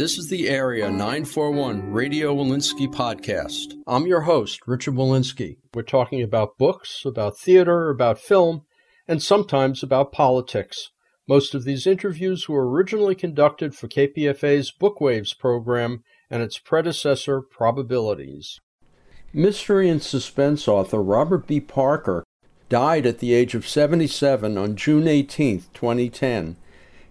This is the Area 941 Radio Wolinsky podcast. I'm your host, Richard Wolinsky. We're talking about books, about theater, about film, and sometimes about politics. Most of these interviews were originally conducted for KPFA's Bookwaves program and its predecessor, Probabilities. Mystery and suspense author Robert B. Parker died at the age of 77 on June 18, 2010.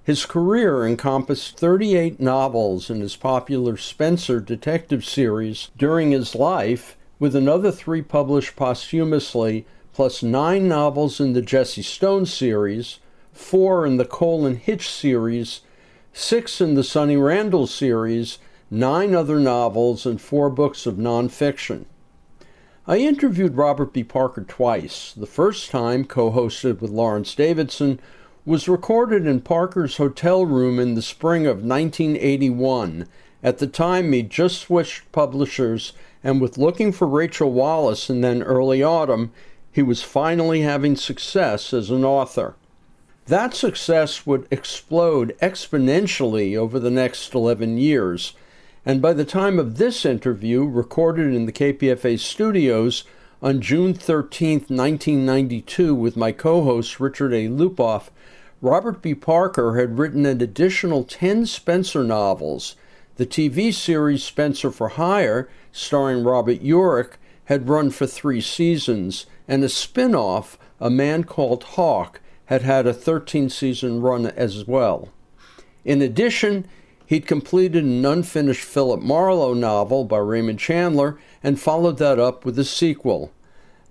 His career encompassed 38 novels in his popular Spenser detective series during his life, with another three published posthumously, plus nine novels in the Jesse Stone series, four in the Cole and Hitch series, six in the Sonny Randall series, nine other novels, and four books of nonfiction. I interviewed Robert B. Parker twice. The first time, co hosted with Lawrence Davidson, was recorded in Parker's hotel room in the spring of 1981. At the time, he just switched publishers, and with Looking for Rachel Wallace and then Early Autumn, he was finally having success as an author. That success would explode exponentially over the next 11 years, and by the time of this interview, recorded in the KPFA studios on June 13, 1992, with my co host Richard A. Lupoff, Robert B. Parker had written an additional 10 Spenser novels. The TV series Spenser for Hire, starring Robert Urich, had run for three seasons, and a spin off, A Man Called Hawk, had had a 13 season run as well. In addition, he'd completed an unfinished Philip Marlowe novel by Raymond Chandler and followed that up with a sequel.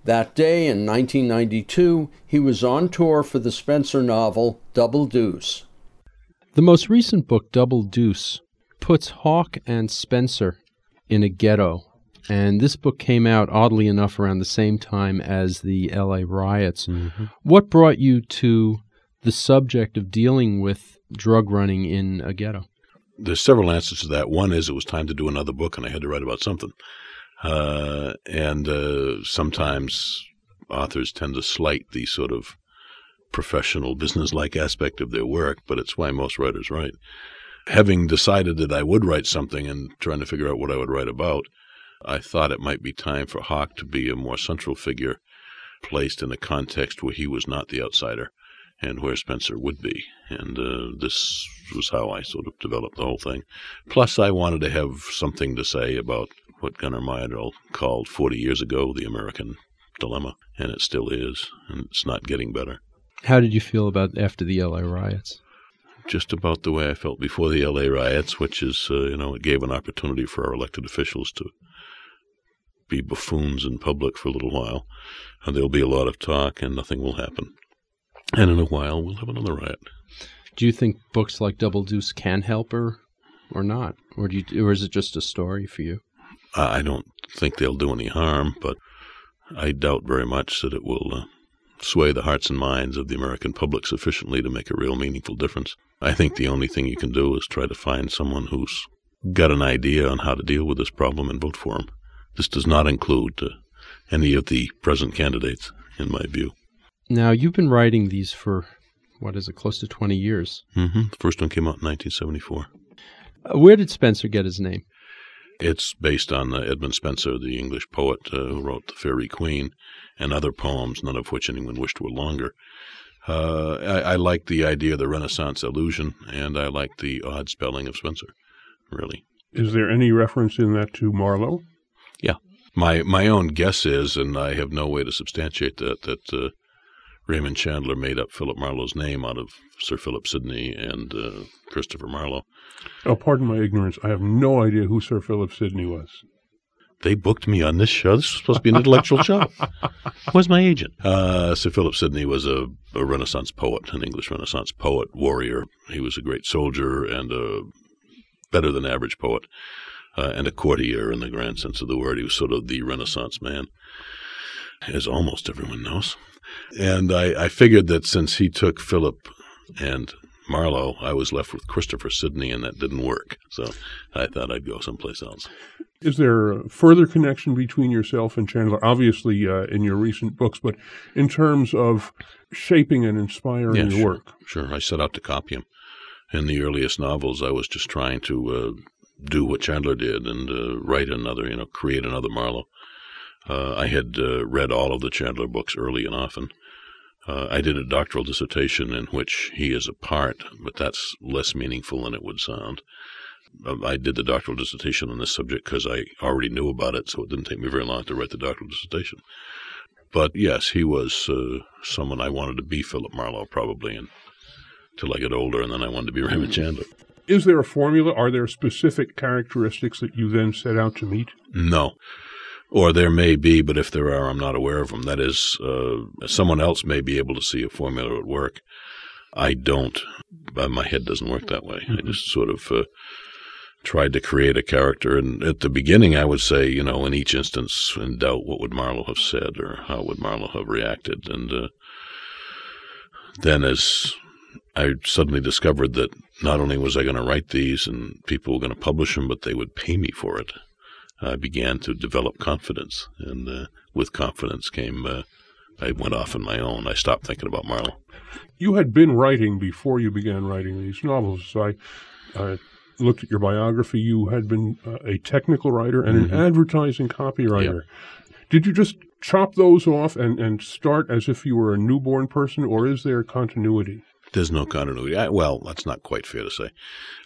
That day in 1992, he was on tour for the Spenser novel Double Deuce. The most recent book, Double Deuce, puts Hawk and Spenser in a ghetto. And this book came out, oddly enough, around the same time as the LA riots. Mm-hmm. What brought you to the subject of dealing with drug running in a ghetto? There's several answers to that. One is it was time to do another book, and I had to write about something. Uh, and uh, sometimes authors tend to slight the sort of professional, business-like aspect of their work, but it's why most writers write. Having decided that I would write something and trying to figure out what I would write about, I thought it might be time for Hawk to be a more central figure, placed in a context where he was not the outsider and where Spenser would be. And uh, this was how I sort of developed the whole thing. Plus, I wanted to have something to say about what Gunnar Myrdal called 40 years ago the American dilemma, and it still is, and it's not getting better. How did you feel about after the LA riots? Just about the way I felt before the LA riots, which is, uh, you know, it gave an opportunity for our elected officials to be buffoons in public for a little while. And there'll be a lot of talk, and nothing will happen. And in a while, we'll have another riot. Do you think books like Double Deuce can help her, or not, or do you, or is it just a story for you? I don't think they'll do any harm, but I doubt very much that it will uh, sway the hearts and minds of the American public sufficiently to make a real meaningful difference. I think the only thing you can do is try to find someone who's got an idea on how to deal with this problem and vote for him. This does not include uh, any of the present candidates, in my view. Now, you've been writing these for, what is it, close to 20 years? Mm-hmm. The first one came out in 1974. Uh, where did Spenser get his name? It's based on uh, Edmund Spenser, the English poet uh, who wrote The Faerie Queene and other poems, none of which anyone wished were longer. Uh, I, I like the idea of the Renaissance illusion, and I like the odd spelling of Spenser, really. Is there any reference in that to Marlowe? Yeah. My my own guess is, and I have no way to substantiate that, that uh, Raymond Chandler made up Philip Marlowe's name out of Sir Philip Sidney and uh, Christopher Marlowe. Oh, pardon my ignorance. I have no idea who Sir Philip Sidney was. They booked me on this show. This was supposed to be an intellectual show. Where's my agent? Uh, Sir Philip Sidney was a, a, Renaissance poet, an English Renaissance poet, warrior. He was a great soldier and a better than average poet, uh, and a courtier in the grand sense of the word. He was sort of the Renaissance man, as almost everyone knows. And I, I figured that since he took Philip and Marlowe, I was left with Christopher Sidney, and that didn't work. So I thought I'd go someplace else. Is there a further connection between yourself and Chandler? Obviously, uh, in your recent books, but in terms of shaping and inspiring Yeah, your sure. work. Sure, I set out to copy him. In the earliest novels, I was just trying to uh, do what Chandler did and uh, write another, you know, create another Marlowe. Uh, I had uh, read all of the Chandler books early and often. Uh, I did a doctoral dissertation in which he is a part, but that's less meaningful than it would sound. Um, I did the doctoral dissertation on this subject because I already knew about it, so it didn't take me very long to write the doctoral dissertation. But yes, he was uh, someone I wanted to be, Philip Marlowe, probably, until I get older, and then I wanted to be Raymond Chandler. Is there a formula? Are there specific characteristics that you then set out to meet? No. Or there may be, but if there are, I'm not aware of them. That is, uh, someone else may be able to see a formula at work. I don't. Uh, My head doesn't work that way. I just sort of uh, tried to create a character. And at the beginning, I would say, you know, in each instance, in doubt, what would Marlowe have said or how would Marlowe have reacted? And uh, then as I suddenly discovered that not only was I going to write these and people were going to publish them, but they would pay me for it. I began to develop confidence, and uh, with confidence came uh, I went off on my own. I stopped thinking about Marlowe. You had been writing before you began writing these novels. I uh, looked at your biography. You had been uh, a technical writer and an advertising copywriter. Did you just chop those off and, and start as if you were a newborn person, or is there continuity? There's no continuity. I, well, that's not quite fair to say.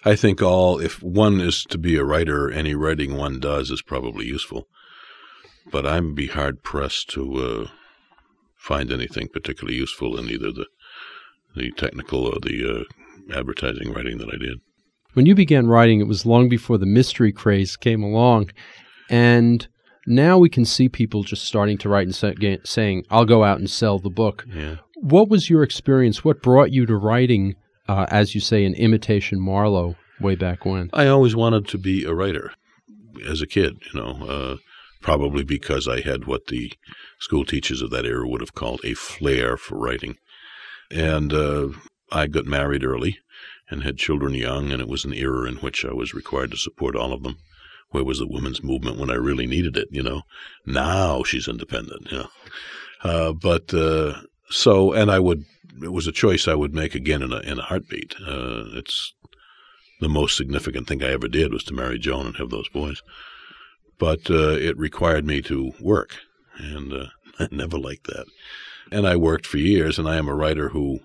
I think all, if one is to be a writer, any writing one does is probably useful. But I'd be hard pressed to uh, find anything particularly useful in either the the technical or the uh, advertising writing that I did. When you began writing, it was long before the mystery craze came along. And now we can see people just starting to write and say, saying, I'll go out and sell the book. Yeah. What was your experience? What brought you to writing, uh, as you say, an imitation Marlowe way back when? I always wanted to be a writer as a kid, you know, uh, probably because I had what the school teachers of that era would have called a flair for writing. And uh, I got married early and had children young, and it was an era in which I was required to support all of them. Where was the women's movement when I really needed it, you know? Now she's independent, you know. Uh, but uh, so, and I would, it was a choice I would make again in a, in a heartbeat. Uh, it's the most significant thing I ever did was to marry Joan and have those boys. But uh, it required me to work, and uh, I never liked that. And I worked for years, and I am a writer who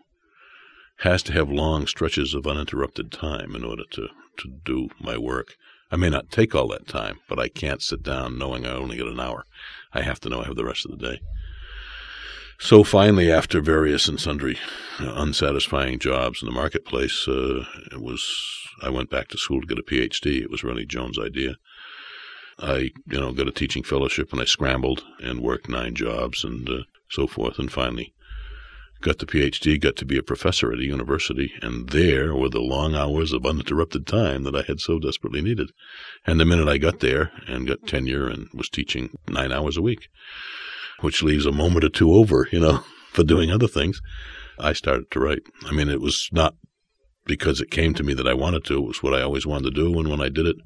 has to have long stretches of uninterrupted time in order to, to do my work. I may not take all that time, but I can't sit down knowing I only get an hour. I have to know I have the rest of the day. So finally, after various and sundry uh, unsatisfying jobs in the marketplace, uh, it was I went back to school to get a PhD. It was really Joan's idea. I, you know, got a teaching fellowship, and I scrambled and worked nine jobs and uh, so forth, and finally got the PhD, got to be a professor at a university, and there were the long hours of uninterrupted time that I had so desperately needed. And the minute I got there and got tenure and was teaching nine hours a week, which leaves a moment or two over, you know, for doing other things, I started to write. I mean, it was not because it came to me that I wanted to. It was what I always wanted to do. And when I did it,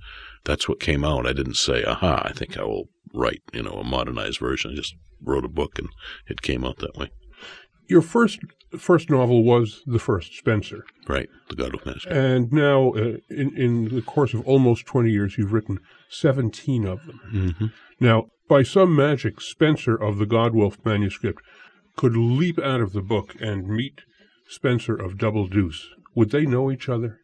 that's what came out. I didn't say, aha, I think I will write, you know, a modernized version. I just wrote a book and it came out that way. Your first first novel was the first Spenser, Right. The God of Magic. and now uh, in in the course of almost twenty years, you've written seventeen of them. hmm Now, by some magic, Spenser of the Godwulf manuscript could leap out of the book and meet Spenser of Double Deuce. Would they know each other?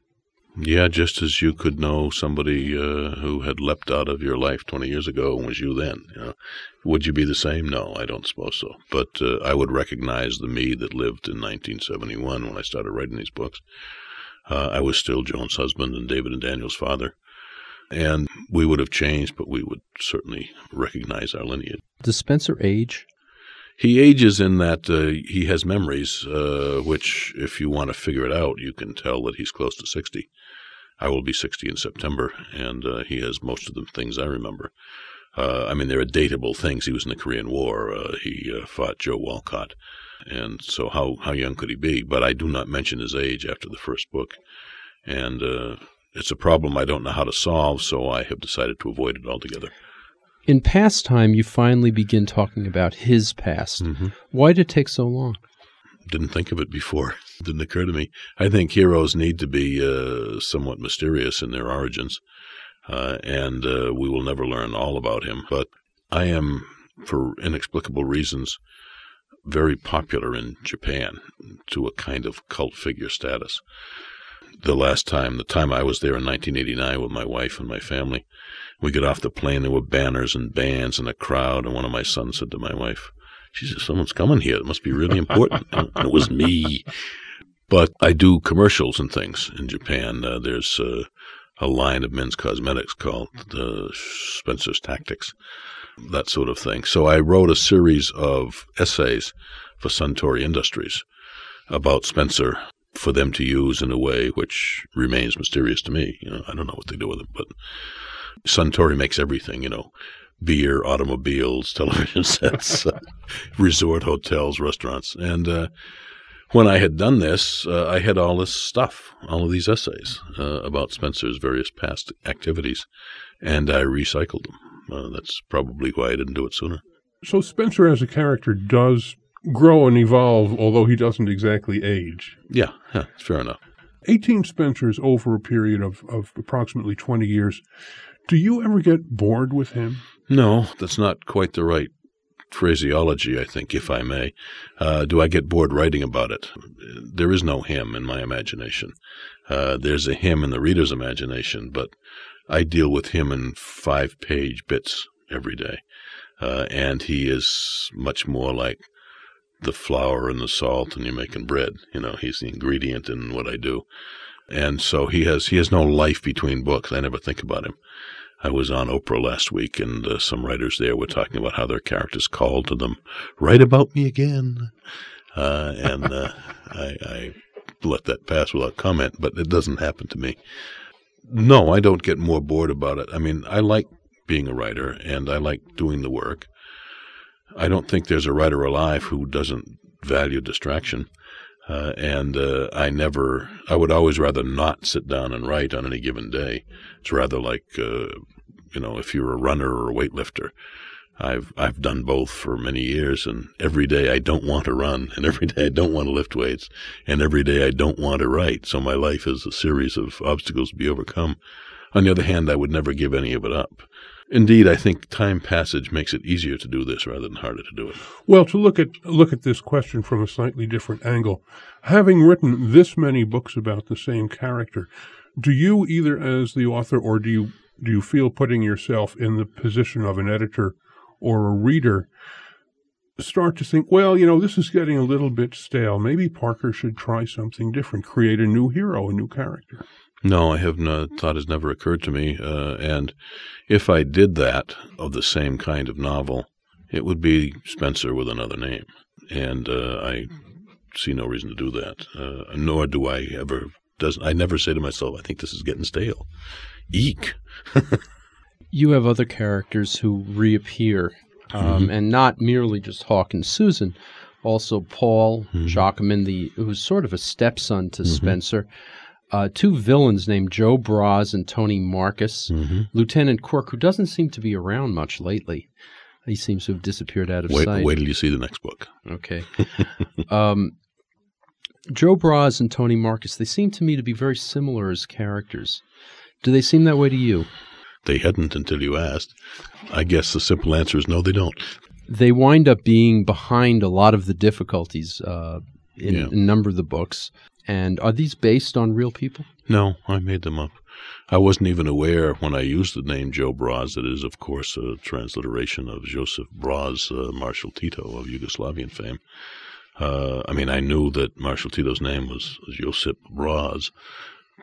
Yeah, just as you could know somebody uh, who had leapt out of your life 20 years ago and was you then. You know. Would you be the same? No, I don't suppose so. But uh, I would recognize the me that lived in 1971 when I started writing these books. Uh, I was still Joan's husband and David and Daniel's father. And we would have changed, but we would certainly recognize our lineage. Does Spenser age? He ages in that uh, he has memories, uh, which, if you want to figure it out, you can tell that he's close to 60. I will be 60 in September, and uh, he has most of the things I remember. Uh, I mean, there are datable things. He was in the Korean War. Uh, he uh, fought Joe Walcott. And so, how, how young could he be? But I do not mention his age after the first book. And uh, it's a problem I don't know how to solve, so I have decided to avoid it altogether. In pastime, you finally begin talking about his past. Mm-hmm. Why did it take so long? Didn't think of it before. Didn't occur to me. I think heroes need to be uh, somewhat mysterious in their origins, uh, and uh, we will never learn all about him. But I am, for inexplicable reasons, very popular in Japan to a kind of cult figure status. The last time, the time I was there in 1989 with my wife and my family, we got off the plane. There were banners and bands and a crowd, and one of my sons said to my wife, said, Someone's coming here. It must be really important. and it was me. But I do commercials and things in Japan. Uh, there's uh, a line of men's cosmetics called uh, Spencer's Tactics, that sort of thing. So I wrote a series of essays for Suntory Industries about Spenser for them to use in a way which remains mysterious to me. You know, I don't know what they do with it, but Suntory makes everything, you know, beer, automobiles, television sets, resort hotels, restaurants. And uh, when I had done this, uh, I had all this stuff, all of these essays uh, about Spenser's various past activities, and I recycled them. Uh, that's probably why I didn't do it sooner. So Spenser as a character does grow and evolve, although he doesn't exactly age. Yeah, yeah fair enough. 18 Spensers over a period of, of approximately 20 years. Do you ever get bored with him? No, that's not quite the right phraseology, I think, if I may. Uh, do I get bored writing about it? There is no him in my imagination. Uh, there's a him in the reader's imagination, but I deal with him in five page bits every day. Uh, and he is much more like the flour and the salt and you're making bread. You know, he's the ingredient in what I do. And so he has, he has no life between books. I never think about him. I was on Oprah last week, and uh, some writers there were talking about how their characters called to them, "Write about me again," uh, and uh, I, I let that pass without comment. But it doesn't happen to me. No, I don't get more bored about it. I mean, I like being a writer, and I like doing the work. I don't think there's a writer alive who doesn't value distraction. Uh, and uh, I never, I would always rather not sit down and write on any given day. It's rather like, uh, you know, if you're a runner or a weightlifter. I've I've done both for many years, and every day I don't want to run, and every day I don't want to lift weights, and every day I don't want to write. So my life is a series of obstacles to be overcome. On the other hand, I would never give any of it up. Indeed, I think time passage makes it easier to do this rather than harder to do it. Well, to look at look at this question from a slightly different angle, having written this many books about the same character, do you either as the author or do you do you feel putting yourself in the position of an editor or a reader start to think, well, you know, this is getting a little bit stale. Maybe Parker should try something different, create a new hero, a new character. No, I have no thought has never occurred to me. Uh, and if I did that of the same kind of novel, it would be Spenser with another name, and uh, I see no reason to do that. Uh, nor do I ever. Doesn't I never say to myself, I think this is getting stale. Eek. you have other characters who reappear, um, mm-hmm. and not merely just Hawk and Susan. Also, Paul mm-hmm. Giacomin, the who's sort of a stepson to mm-hmm. Spenser uh, two villains named Joe Broz and Tony Marcus. Mm-hmm. Lieutenant Quirk, who doesn't seem to be around much lately. He seems to have disappeared out of wait, sight. Wait till you see the next book. Okay. um, Joe Broz and Tony Marcus, they seem to me to be very similar as characters. Do they seem that way to you? They hadn't until you asked. I guess the simple answer is no, they don't. They wind up being behind a lot of the difficulties uh, in yeah. a number of the books. And are these based on real people? No, I made them up. I wasn't even aware when I used the name Joe Broz it is, of course, a transliteration of Joseph Broz, uh, Marshal Tito of Yugoslavian fame. Uh, I mean, I knew that Marshal Tito's name was Josip Broz,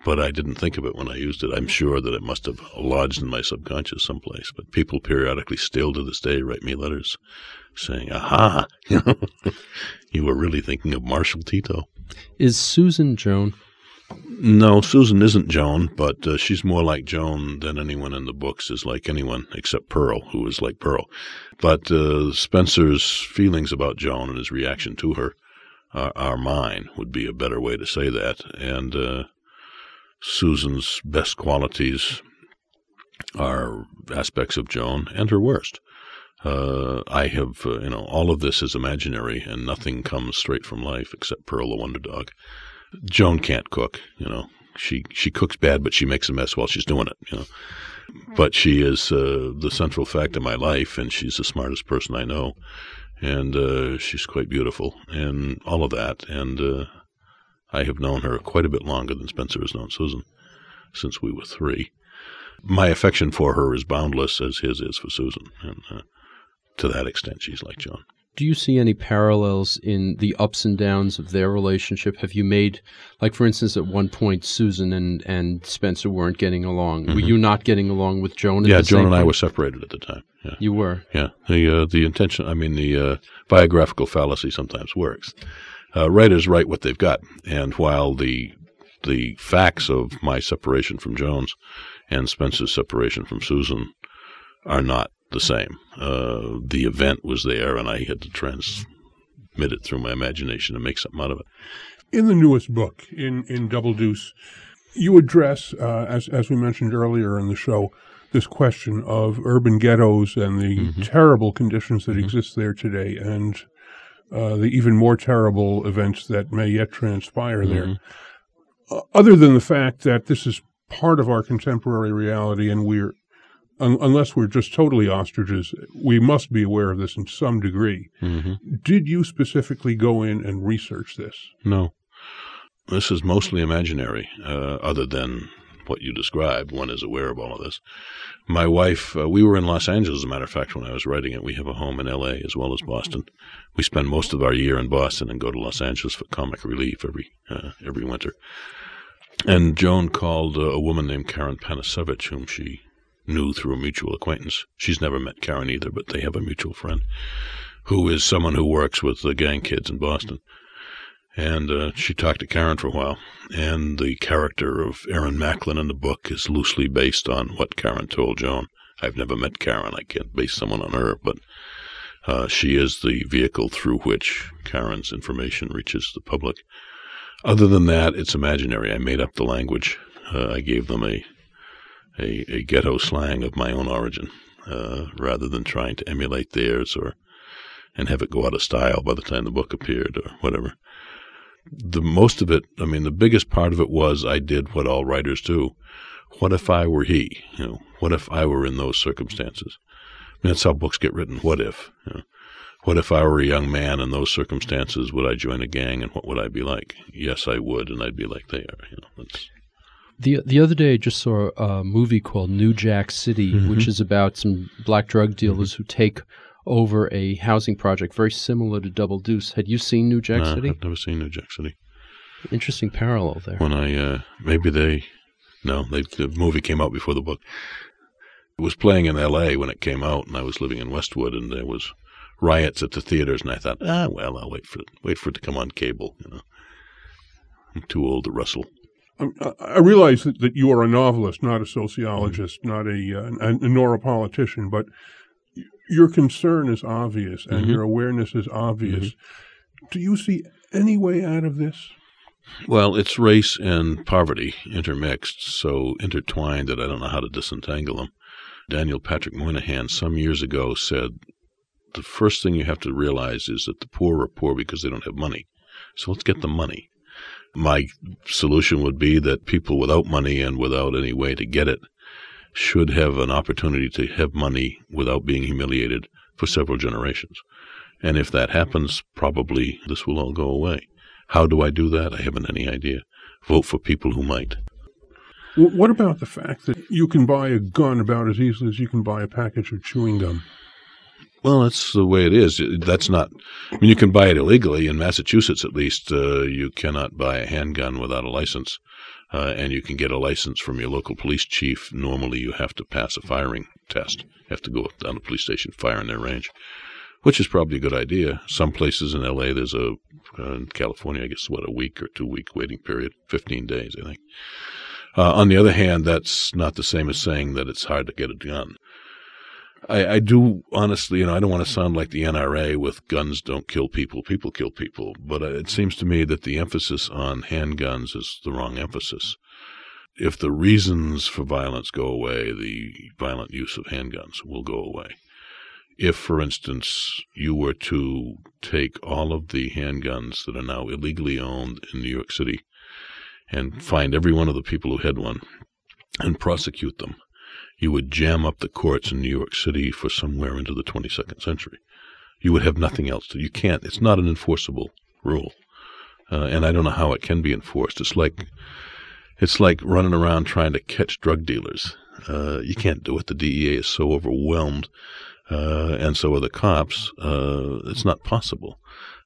but I didn't think of it when I used it. I'm sure that it must have lodged in my subconscious someplace. But people periodically still to this day write me letters saying, aha, you were really thinking of Marshal Tito. Is Susan Joan? No, Susan isn't Joan, but uh, she's more like Joan than anyone in the books is like anyone except Pearl, who is like Pearl. But uh, Spenser's feelings about Joan and his reaction to her are, are mine would be a better way to say that. And uh, Susan's best qualities are aspects of Joan and her worst. Uh, I have, uh, you know, all of this is imaginary and nothing comes straight from life except Pearl the Wonder Dog. Joan can't cook, you know. She she cooks bad, but she makes a mess while she's doing it, you know. But she is uh, the central fact of my life, and she's the smartest person I know, and uh, she's quite beautiful, and all of that. And uh, I have known her quite a bit longer than Spenser has known Susan, since we were three. My affection for her is boundless, as his is for Susan, and uh, to that extent, she's like Joan. Do you see any parallels in the ups and downs of their relationship? Have you made, like, for instance, at one point, Susan and, and Spenser weren't getting along. Mm-hmm. Were you not getting along with Joan? At Yeah, Joan and I were separated at the time. Yeah. You were. Yeah, the uh, the intention. I mean, the uh, biographical fallacy sometimes works. Uh, writers write what they've got, and while the the facts of my separation from Joan's and Spenser's separation from Susan are not the same. Uh, the event was there, and I had to transmit it through my imagination and make something out of it. In the newest book, in, in Double Deuce, you address, uh, as, as we mentioned earlier in the show, this question of urban ghettos and the terrible conditions that exist there today and uh, the even more terrible events that may yet transpire there. Uh, other than the fact that this is part of our contemporary reality and we're, un- unless we're just totally ostriches, we must be aware of this in some degree. Did you specifically go in and research this? No. This is mostly imaginary, uh, other than what you described. One is aware of all of this. My wife, uh, we were in Los Angeles, as a matter of fact, when I was writing it. We have a home in LA as well as Boston. We spend most of our year in Boston and go to Los Angeles for comic relief every uh, every winter. And Joan called uh, a woman named Karen Panasevich, whom she knew through a mutual acquaintance. She's never met Karen either, but they have a mutual friend who is someone who works with the gang kids in Boston. And uh, she talked to Karen for a while. And the character of Aaron Macklin in the book is loosely based on what Karen told Joan. I've never met Karen. I can't base someone on her, but uh, she is the vehicle through which Karen's information reaches the public. Other than that, it's imaginary. I made up the language. Uh, I gave them a, a a ghetto slang of my own origin, uh, rather than trying to emulate theirs or and have it go out of style by the time the book appeared or whatever. The most of it, I mean, the biggest part of it was I did what all writers do. What if I were he? You know, what if I were in those circumstances? I mean, that's how books get written. What if? You know, what if I were a young man in those circumstances? Would I join a gang, and what would I be like? Yes, I would, and I'd be like they are. You know, that's The the other day, I just saw a movie called New Jack City, Mm-hmm. which is about some black drug dealers who take over a housing project very similar to Double Deuce. Had you seen New Jack Uh, City? I've never seen New Jack City. Interesting parallel there. when I uh, maybe they no they the movie came out before the book. It was playing in L.A. when it came out, and I was living in Westwood, and there was riots at the theaters, and I thought, ah, well, I'll wait for it, wait for it to come on cable. You know, I'm too old to wrestle. I I realize that, that you are a novelist, not a sociologist, mm-hmm. not a, uh, an, nor a politician, but your concern is obvious and mm-hmm. your awareness is obvious. Mm-hmm. Do you see any way out of this? Well, it's race and poverty intermixed, so intertwined that I don't know how to disentangle them. Daniel Patrick Moynihan some years ago said the first thing you have to realize is that the poor are poor because they don't have money. So let's get the money. My solution would be that people without money and without any way to get it should have an opportunity to have money without being humiliated for several generations. And if that happens, probably this will all go away. How do I do that? I haven't any idea. Vote for people who might. What about the fact that you can buy a gun about as easily as you can buy a package of chewing gum? Well, that's the way it is. That's not. I mean, you can buy it illegally in Massachusetts, at least. Uh, you cannot buy a handgun without a license, uh, and you can get a license from your local police chief. Normally, you have to pass a firing test. You have to go down to the police station, fire in their range, which is probably a good idea. Some places in L.A. there's a uh, in California, I guess, what a week or two week waiting period, fifteen days, I think. Uh, on the other hand, that's not the same as saying that it's hard to get a gun. I, I do honestly, you know, I don't want to sound like the NRA with guns don't kill people, people kill people. But uh, it seems to me that the emphasis on handguns is the wrong emphasis. If the reasons for violence go away, the violent use of handguns will go away. If, for instance, you were to take all of the handguns that are now illegally owned in New York City and find every one of the people who had one and prosecute them, you would jam up the courts in New York City for somewhere into the 22nd century. You would have nothing else to. You can't. It's not an enforceable rule, uh, and I don't know how it can be enforced. It's like it's like running around trying to catch drug dealers. Uh, you can't do it. The DEA is so overwhelmed, uh, and so are the cops. Uh, it's not possible.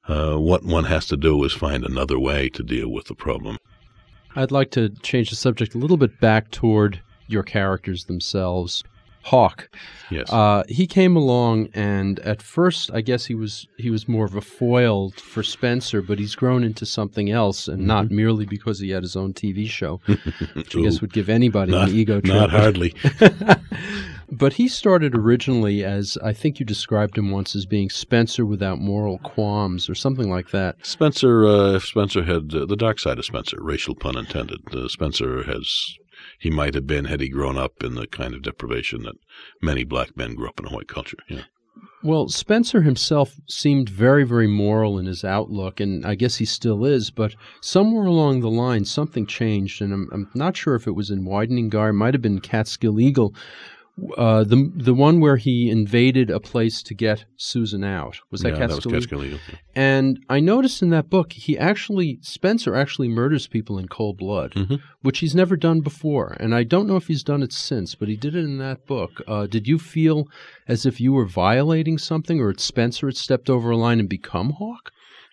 Uh, what one has to do is find another way to deal with the problem. I'd like to change the subject a little bit back toward your characters themselves. Hawk. Yes. Uh, he came along, and at first, I guess he was he was more of a foil for Spenser, but he's grown into something else, and not Mm-hmm. merely because he had his own TV show, which I guess would give anybody not, an ego trip. not hardly. But he started originally as I think you described him once as being Spenser without moral qualms, or something like that. Spenser, uh, if Spenser had uh, the dark side of Spenser, racial pun intended. Uh, Spenser has, he might have been had he grown up in the kind of deprivation that many black men grew up in a white culture. Yeah. Well, Spenser himself seemed very, very moral in his outlook, and I guess he still is. But somewhere along the line, something changed, and I'm, I'm not sure if it was in Widening Gyre, might have been Catskill Eagle, uh, the the one where he invaded a place to get Susan out. Was that yeah, Catskill that was Eagle? Catskill Eagle. yeah. And I noticed in that book, he actually Spenser actually murders people in cold blood, Mhm. which he's never done before. And I don't know if he's done it since, but he did it in that book. Uh, did you feel as if you were violating something, or Spenser had stepped over a line and become Hawk?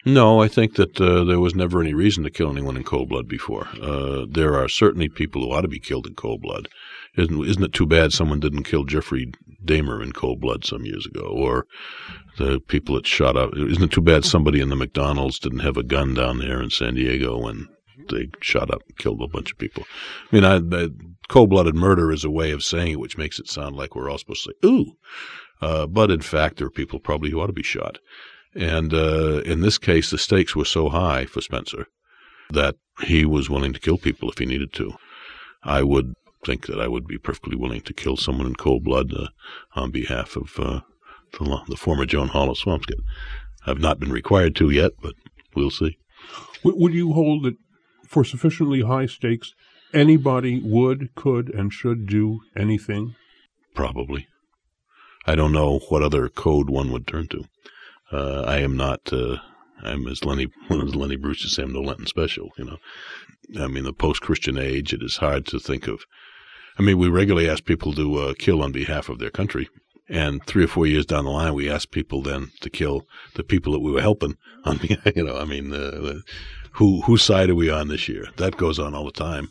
No, I think that uh, there was never any reason to kill anyone in cold blood before. Uh, there are certainly people who ought to be killed in cold blood. Isn't, isn't it too bad someone didn't kill Jeffrey Dahmer in cold blood some years ago? Or the people that shot up. Isn't it too bad somebody in the McDonald's didn't have a gun down there in San Diego when they shot up and killed a bunch of people? I mean, I, I, cold blooded murder is a way of saying it, which makes it sound like we're all supposed to say, ooh. Uh, but in fact, there are people probably who ought to be shot. And uh, in this case, the stakes were so high for Spenser that he was willing to kill people if he needed to. I would think that I would be perfectly willing to kill someone in cold blood uh, on behalf of uh, the, the former Joan Hall of Swampscott. I've not been required to yet, but we'll see. W- would you hold that for sufficiently high stakes, anybody would, could, and should do anything? Probably. I don't know what other code one would turn to. Uh, I am not. Uh, I'm as Lenny, as Lenny Bruce used to say, I'm no Lenten special. You know, I mean, the post-Christian age, it is hard to think of. I mean, we regularly ask people to uh, kill on behalf of their country, and three or four years down the line, we ask people then to kill the people that we were helping. On, behalf- you know, I mean, uh, who whose side are we on this year? That goes on all the time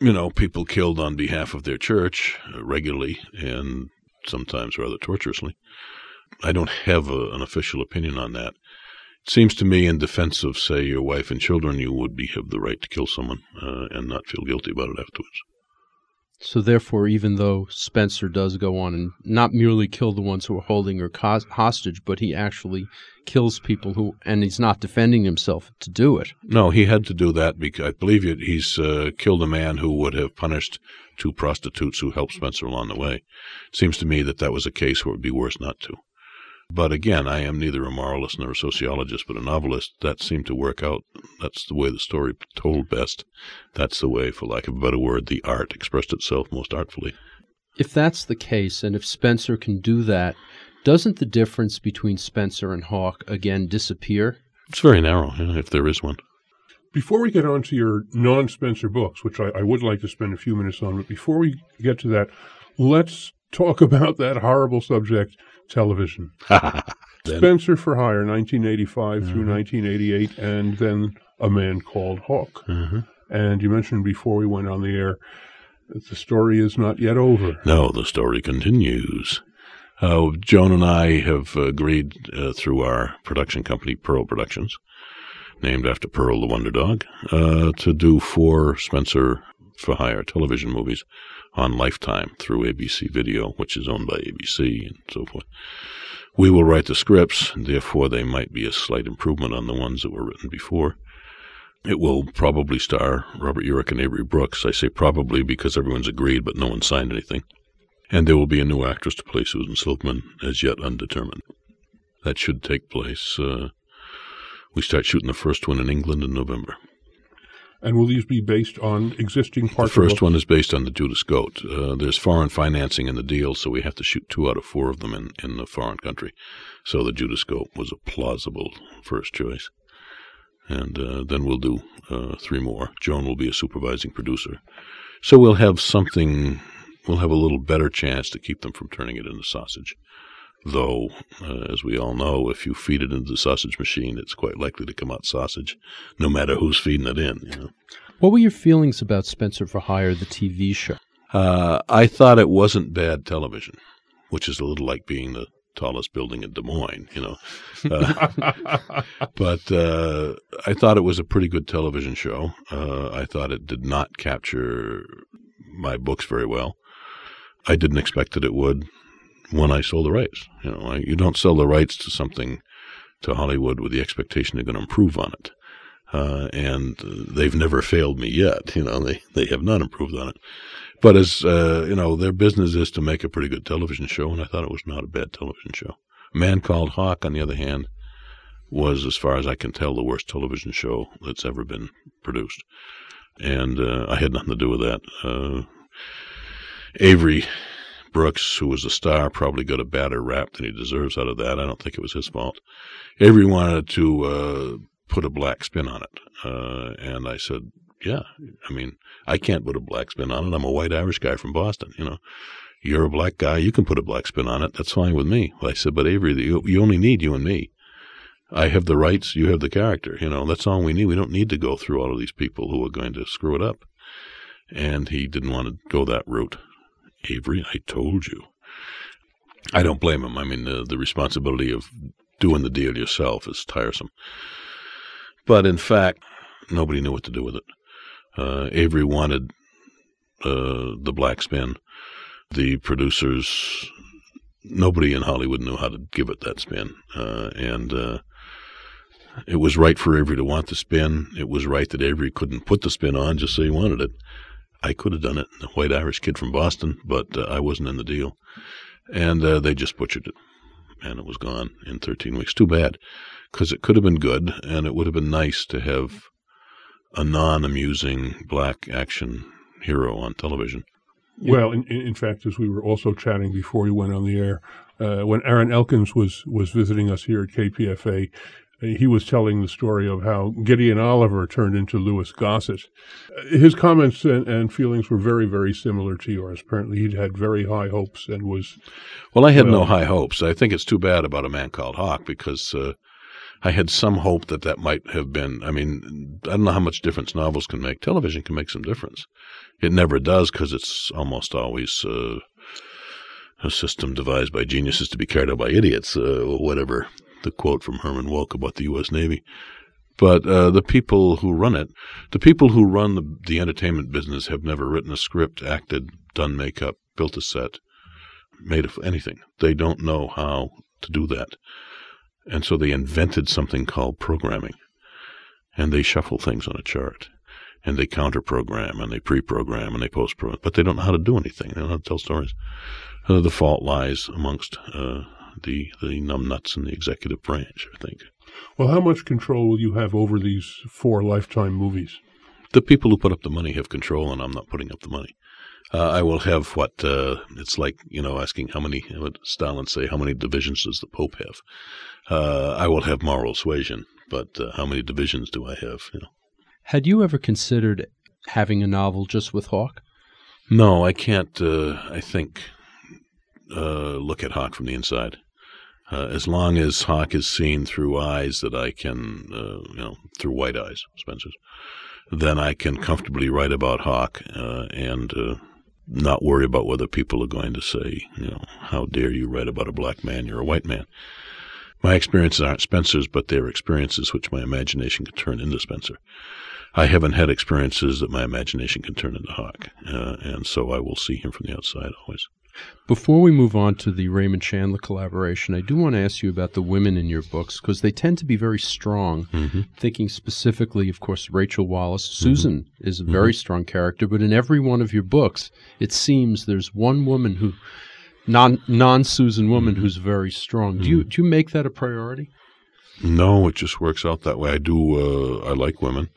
you know, people killed on behalf of their church uh, regularly and sometimes rather torturously. I don't have a, an official opinion on that. It seems to me, in defense of, say, your wife and children, you would be have the right to kill someone uh, and not feel guilty about it afterwards. So therefore, even though Spenser does go on and not merely kill the ones who are holding her hostage, but he actually kills people who, and he's not defending himself to do it. No, he had to do that because I believe he's uh, killed a man who would have punished two prostitutes who helped Spenser along the way. It seems to me that that was a case where it would be worse not to. But again, I am neither a moralist nor a sociologist, but a novelist. That seemed to work out. That's the way the story told best. That's the way, for lack of a better word, the art expressed itself most artfully. If that's the case, and if Spenser can do that, doesn't the difference between Spenser and Hawk again disappear? It's very narrow, you know, if there is one. Before we get on to your non Spenser books, which I, I would like to spend a few minutes on, but before we get to that, let's talk about that horrible subject, television. Spenser for Hire, 1985 through 1988, and then A Man Called Hawk. Mhm. And you mentioned before we went on the air that the story is not yet over. No, the story continues. Uh, Joan and I have agreed uh, through our production company, Pearl Productions, named after Pearl the Wonder Dog, uh, to do four Spenser for hire television movies on Lifetime through ABC Video, which is owned by ABC and so forth. We will write the scripts, and therefore they might be a slight improvement on the ones that were written before. It will probably star Robert Urich and Avery Brooks. I say probably because everyone's agreed, but no one signed anything. And there will be a new actress to play Susan Silverman, as yet undetermined. That should take place. Uh, we start shooting the first one in England in November. And will these be based on existing parts? The first one is based on the Judas Goat. Uh, there's foreign financing in the deal, so we have to shoot two out of four of them in, in the foreign country. So the Judas Goat was a plausible first choice. And uh, then we'll do uh, three more. Joan will be a supervising producer. So we'll have something, we'll have a little better chance to keep them from turning it into sausage. Though, uh, as we all know, if you feed it into the sausage machine, it's quite likely to come out sausage, no matter who's feeding it in. You know? What were your feelings about Spenser for Hire, the TV show? Uh, I thought it wasn't bad television, which is a little like being the tallest building in Des Moines, you know. Uh, but uh, I thought it was a pretty good television show. Uh, I thought it did not capture my books very well. I didn't expect that it would when I sold the rights. You know, you don't sell the rights to something to Hollywood with the expectation they're going to improve on it. Uh, and they've never failed me yet. You know, they, they have not improved on it. But as, uh, you know, their business is to make a pretty good television show, and I thought it was not a bad television show. Man Called Hawk, on the other hand, was, as far as I can tell, the worst television show that's ever been produced. And uh, I had nothing to do with that. Uh, Avery Brooks, who was a star, probably got a badder rap than he deserves out of that. I don't think it was his fault. Avery wanted to uh, put a black spin on it. Uh, and I said, yeah, I mean, I can't put a black spin on it. I'm a white Irish guy from Boston, you know. You're a black guy. You can put a black spin on it. That's fine with me. I said, but Avery, you, you only need you and me. I have the rights. You have the character. You know, that's all we need. We don't need to go through all of these people who are going to screw it up. And he didn't want to go that route. Avery, I told you. I don't blame him. I mean, the, the responsibility of doing the deal yourself is tiresome. But in fact, nobody knew what to do with it. Uh, Avery wanted uh, the black spin. The producers, nobody in Hollywood knew how to give it that spin. Uh, and uh, it was right for Avery to want the spin. It was right that Avery couldn't put the spin on just so he wanted it. I could have done it, a white Irish kid from Boston, but uh, I wasn't in the deal. And uh, they just butchered it. And it was gone in 13 weeks. Too bad, because it could have been good, and it would have been nice to have a non-amusing black action hero on television. Well, in, in fact, as we were also chatting before you went on the air, uh, when Aaron Elkins was was visiting us here at KPFA, he was telling the story of how Gideon Oliver turned into Louis Gossett. His comments and, and, feelings were very, very similar to yours. Apparently, he'd had very high hopes and was. Well, I had well, no high hopes. I think it's too bad about a man called Hawk because uh, I had some hope that that might have been. I mean, I don't know how much difference novels can make. Television can make some difference. It never does because it's almost always uh, a system devised by geniuses to be carried out by idiots. Uh, whatever the quote from Herman Wouk about the U.S. Navy. But uh, the people who run it, the people who run the, the entertainment business, have never written a script, acted, done makeup, built a set, made anything. They don't know how to do that. And so they invented something called programming. And they shuffle things on a chart. And they counter program and they pre program and they post program. But they don't know how to do anything. They don't know how to tell stories. Uh, the fault lies amongst uh, the, the numbnuts in the executive branch, I think. Well, how much control will you have over these four lifetime movies? The people who put up the money have control, and I'm not putting up the money. Uh, I will have what uh, it's like, you know, asking how many, what Stalin say, how many divisions does the Pope have? Uh, I will have moral suasion, but uh, how many divisions do I have? You know? Had you ever considered having a novel just with Hawk? No, I can't. Uh, I think uh, look at Hawk from the inside. Uh, as long as Hawk is seen through eyes that I can, uh, you know, through white eyes, Spenser's, then I can comfortably write about Hawk uh, and not worry about whether people are going to say, you know, how dare you write about a black man? You're a white man. My experiences aren't Spenser's, but they're experiences which my imagination can turn into Spenser. I haven't had experiences that my imagination can turn into Hawk, uh, and so I will see him from the outside always. Before we move on to the Raymond Chandler collaboration, I do want to ask you about the women in your books because they tend to be very strong. Mm-hmm. Thinking specifically, of course, Rachel Wallace. Susan is a very strong character, but in every one of your books, it seems there's one woman who, non non Susan woman, who's very strong. Do you do you make that a priority? No, it just works out that way. I do. Uh, I like women.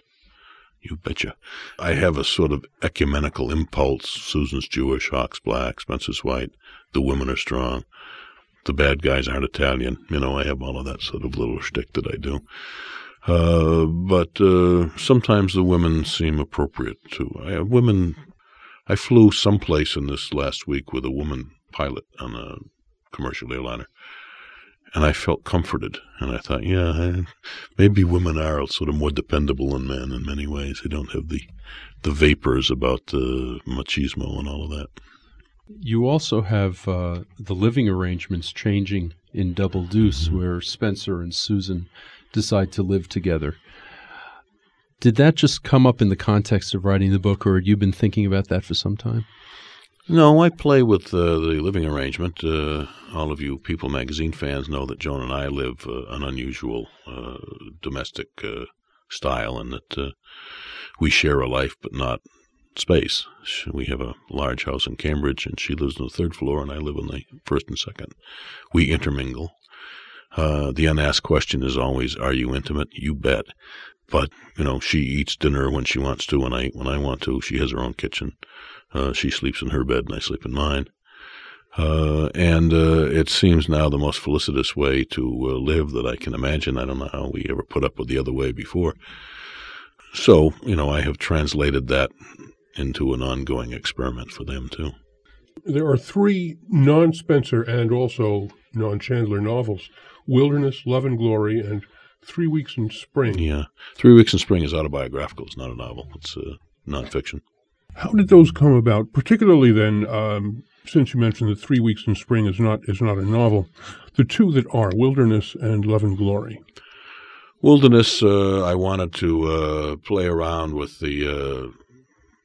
You betcha. I have a sort of ecumenical impulse. Susan's Jewish, Hawk's black, Spenser's white. The women are strong. The bad guys aren't Italian. You know, I have all of that sort of little shtick that I do. Uh, but uh, sometimes the women seem appropriate too. I have women. I flew someplace in this last week with a woman pilot on a commercial airliner and I felt comforted. And I thought, yeah, maybe women are sort of more dependable than men in many ways. They don't have the the vapors about the machismo and all of that. You also have uh, the living arrangements changing in Double Deuce, where Spenser and Susan decide to live together. Did that just come up in the context of writing the book, or had you been thinking about that for some time? No, I play with uh, the living arrangement. Uh, all of you People magazine fans know that Joan and I live uh, an unusual uh, domestic uh, style and that uh, we share a life but not space. We have a large house in Cambridge, and she lives on the third floor, and I live on the first and second. We intermingle. the unasked question is always, "Are you intimate?" You bet. But you know, she eats dinner when she wants to, and I when I want to. She has her own kitchen. Uh, she sleeps in her bed and I sleep in mine. Uh, and uh, it seems now the most felicitous way to uh, live that I can imagine. I don't know how we ever put up with the other way before. So, you know, I have translated that into an ongoing experiment for them too. There are three non Spenser and also non Chandler novels Wilderness, Love and Glory, and Three Weeks in Spring. Yeah. Three Weeks in Spring is autobiographical, it's not a novel, it's uh, nonfiction. How did those come about? Particularly then, um, since you mentioned that Three Weeks in Spring is not is not a novel, the two that are Wilderness and Love and Glory. Wilderness, uh, I wanted to uh, play around with the. Uh,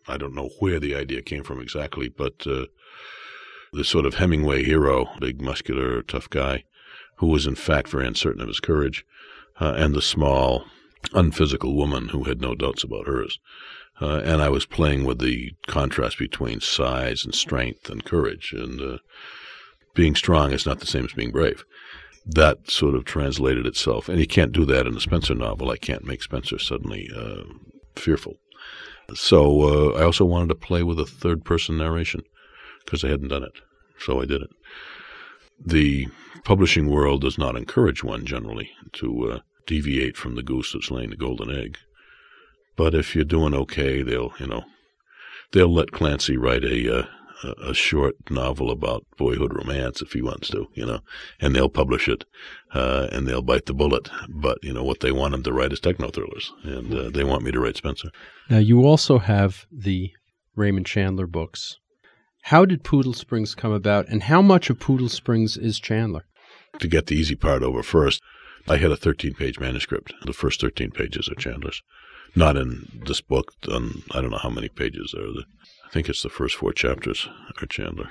I don't know where the idea came from exactly, but uh, the sort of Hemingway hero, big, muscular, tough guy, who was in fact very uncertain of his courage, uh, and the small, unphysical woman who had no doubts about hers. Uh, and I was playing with the contrast between size and strength and courage. And uh, being strong is not the same as being brave. That sort of translated itself. And you can't do that in a Spenser novel. I can't make Spenser suddenly uh, fearful. So uh, I also wanted to play with a third person narration because I hadn't done it. So I did it. The publishing world does not encourage one generally to uh, deviate from the goose that's laying the golden egg. But if you're doing okay, they'll, you know, they'll let Clancy write a, uh, a short novel about boyhood romance if he wants to, you know, and they'll publish it, uh, and they'll bite the bullet. But you know what they want him to write is techno thrillers, and uh, they want me to write Spenser. Now you also have the Raymond Chandler books. How did Poodle Springs come about, and how much of Poodle Springs is Chandler? To get the easy part over first, I had a 13 page manuscript. The first 13 pages are Chandler's. Not in this book. On I don't know how many pages are. I think it's the first four chapters are Chandler.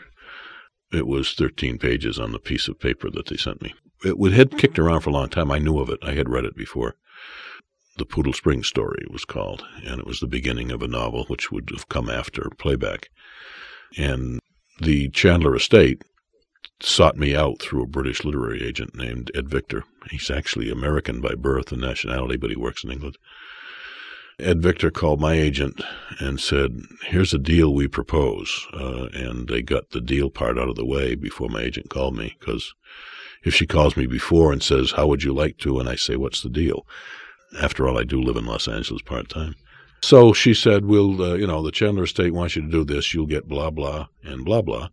It was 13 pages on the piece of paper that they sent me. It had kicked around for a long time. I knew of it. I had read it before. The Poodle Springs story was called, and it was the beginning of a novel which would have come after playback. And the Chandler estate sought me out through a British literary agent named Ed Victor. He's actually American by birth and nationality, but he works in England. Ed Victor called my agent and said, Here's a deal we propose. Uh, and they got the deal part out of the way before my agent called me. Because if she calls me before and says, How would you like to? And I say, What's the deal? After all, I do live in Los Angeles part time. So she said, We'll, uh, you know, the Chandler estate wants you to do this. You'll get blah, blah, and blah, blah.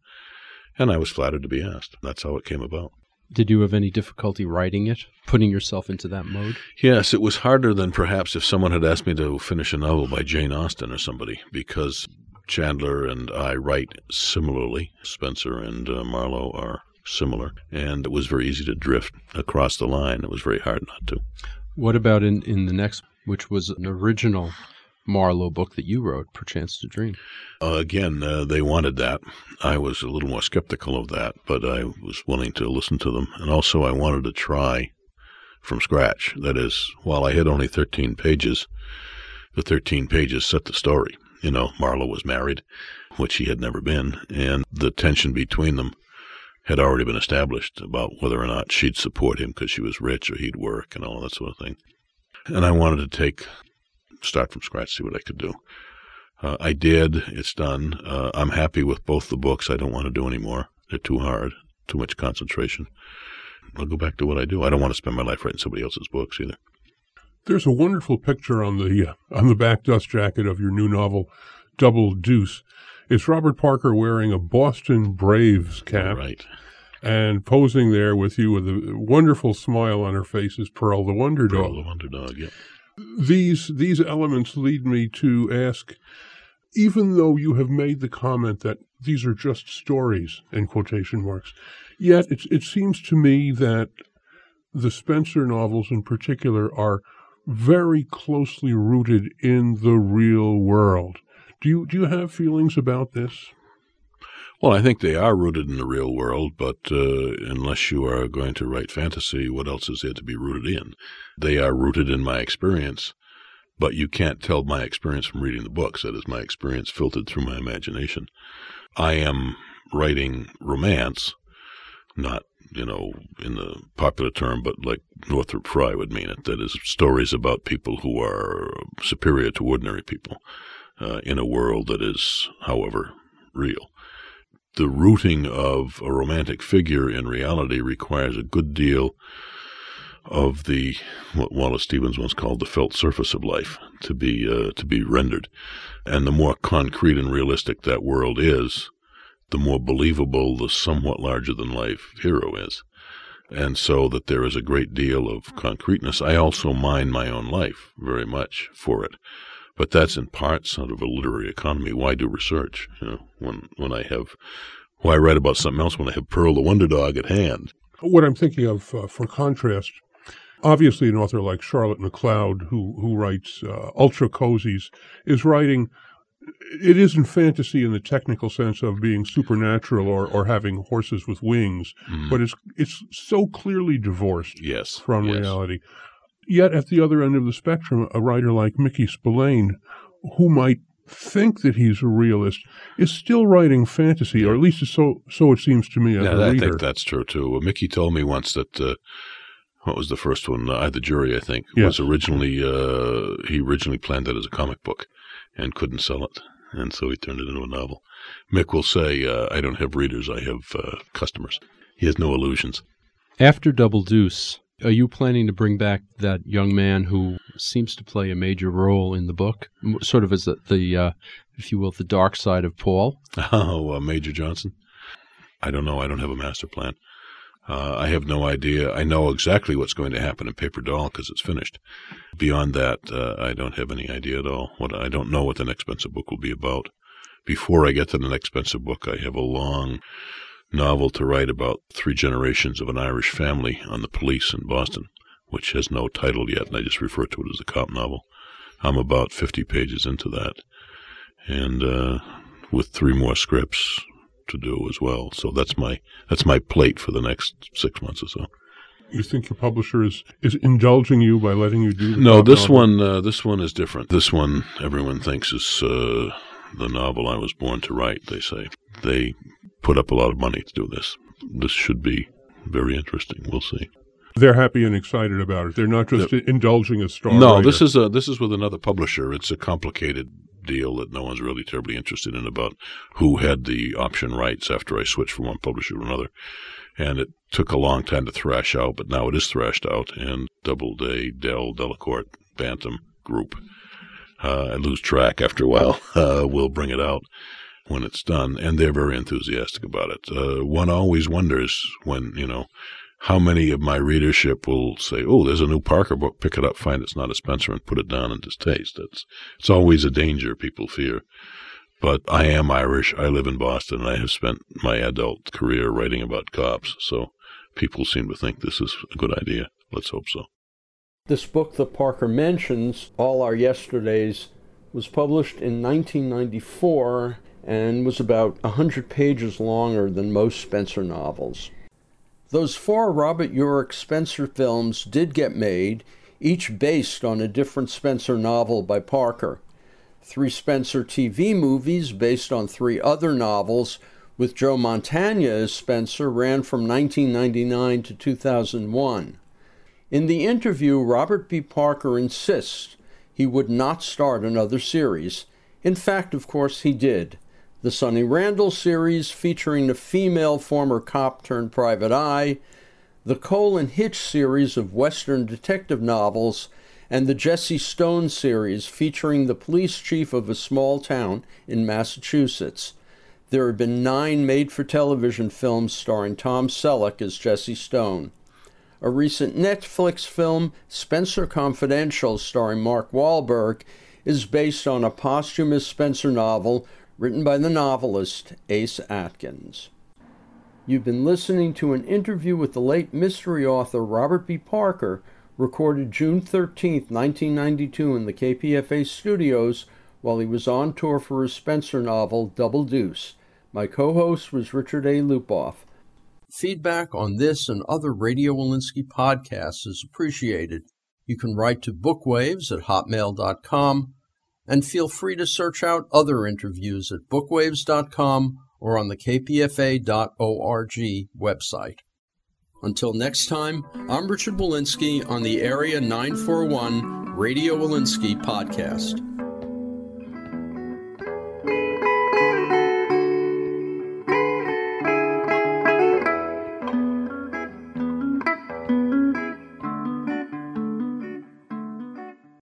And I was flattered to be asked. That's how it came about. Did you have any difficulty writing it, putting yourself into that mode? Yes, it was harder than perhaps if someone had asked me to finish a novel by Jane Austen or somebody, because Chandler and I write similarly. Spenser and uh, Marlowe are similar, and it was very easy to drift across the line. It was very hard not to. What about in, in the next, which was an original Marlowe book that you wrote, Perchance to Dream. Uh, again, uh, they wanted that. I was a little more skeptical of that, but I was willing to listen to them. And also, I wanted to try from scratch. That is, while I had only 13 pages, the 13 pages set the story. You know, Marlowe was married, which he had never been, and the tension between them had already been established about whether or not she'd support him because she was rich or he'd work and all that sort of thing. And I wanted to take, start from scratch, see what I could do. Uh, I did. It's done. Uh, I'm happy with both the books. I don't want to do any more. They're too hard, too much concentration. I'll go back to what I do. I don't want to spend my life writing somebody else's books either. There's a wonderful picture on the uh, on the back dust jacket of your new novel, Double Deuce. It's Robert Parker wearing a Boston Braves cap. Right. And posing there with you with a wonderful smile on her face is Pearl the Wonder Dog. Pearl the Wonder Dog, yeah. These these elements lead me to ask even though you have made the comment that these are just stories in quotation marks, yet it, it seems to me that the Spenser novels in particular are very closely rooted in the real world. Do you do you have feelings about this? Well, I think they are rooted in the real world, but uh, unless you are going to write fantasy, what else is there to be rooted in? They are rooted in my experience, but you can't tell my experience from reading the books. That is my experience filtered through my imagination. I am writing romance, not, you know, in the popular term, but like Northrop Frye would mean it. That is stories about people who are superior to ordinary people uh, in a world that is, however, real. The rooting of a romantic figure in reality requires a good deal of the what Wallace Stevens once called the felt surface of life to be uh, to be rendered, and the more concrete and realistic that world is, the more believable the somewhat larger than life hero is, and so that there is a great deal of concreteness. I also mind my own life very much for it, but that's in part sort of a literary economy. Why do research? You know, when when I have why write about something else when I have Pearl the Wonder Dog at hand? What I'm thinking of, uh, for contrast, obviously an author like Charlotte MacLeod, who who writes uh, ultra cozies, is writing. It isn't fantasy in the technical sense of being supernatural or, or having horses with wings, Mm. but it's it's so clearly divorced Yes, from yes. reality. Yet at the other end of the spectrum, a writer like Mickey Spillane, who might think that he's a realist, is still writing fantasy, or at least so so it seems to me as Yeah, a I reader. think that's true too. Uh, Mickey told me once that uh, what was the first one? Uh, the Jury, I think, Yes. was originally uh, he originally planned it as a comic book and couldn't sell it, and so he turned it into a novel. Mick will say, uh, "I don't have readers; I have uh, customers." He has no illusions. After Double Deuce, are you planning to bring back that young man who seems to play a major role in the book, sort of as the, the uh, if you will, the dark side of Paul? Oh, uh, Major Johnson. I don't know. I don't have a master plan. Uh, I have no idea. I know exactly what's going to happen in Paper Doll because it's finished. Beyond that, uh, I don't have any idea at all. What I don't know what the next Spenser book will be about. Before I get to the next Spenser book, I have a long novel to write about three generations of an Irish family on the police in Boston, which has no title yet, and I just refer to it as a cop novel. I'm about 50 pages into that, and uh, with three more scripts to do as well. So that's my that's my plate for the next six months or so. You think your publisher is, is indulging you by letting you do the No, this novel? one uh, this one is different. This one everyone thinks is uh, the novel I was born to write. They say they put up a lot of money to do this. This should be very interesting. We'll see. They're happy and excited about it. They're not just indulging a star. No, writer. this is a this is with another publisher. It's a complicated deal that no one's really terribly interested in about who had the option rights after I switched from one publisher to another. And it took a long time to thrash out, but now it is thrashed out. And Doubleday, Dell, Delacorte, Bantam Group, uh, I lose track after a while, uh, will bring it out when it's done. And they're very enthusiastic about it. Uh, one always wonders when, you know, how many of my readership will say, "Oh, there's a new Parker book. Pick it up, find it's not a Spenser, and put it down in distaste." It's it's always a danger people fear. But I am Irish. I live in Boston, and I have spent my adult career writing about cops. So people seem to think this is a good idea. Let's hope so. This book that Parker mentions, All Our Yesterdays, was published in 1994 and was about a 100 pages longer than most Spenser novels. Those four Robert Urich Spenser films did get made, each based on a different Spenser novel by Parker. Three Spenser TV movies based on three other novels with Joe Mantegna as Spenser ran from 1999 to 2001. In the interview, Robert B. Parker insists he would not start another series. In fact, of course, he did. The Sunny Randall series, featuring the female former cop turned private eye, the Cole and Hitch series of Western detective novels, and the Jesse Stone series, featuring the police chief of a small town in Massachusetts. There have been nine made for television films starring Tom Selleck as Jesse Stone. A recent Netflix film, Spenser Confidential, starring Mark Wahlberg, is based on a posthumous Spenser novel written by the novelist Ace Atkins. You've been listening to an interview with the late mystery author Robert B. Parker, recorded June 13, 1992, in the KPFA studios while he was on tour for his Spenser novel Double Deuce. My co host was Richard A. Lupoff. Feedback on this and other Radio Wolinsky podcasts is appreciated. You can write to bookwaves at hotmail.com and feel free to search out other interviews at bookwaves.com or on the kpfa.org website. Until next time, I'm Richard Wolinsky on the Area 941 Radio Wolinsky podcast.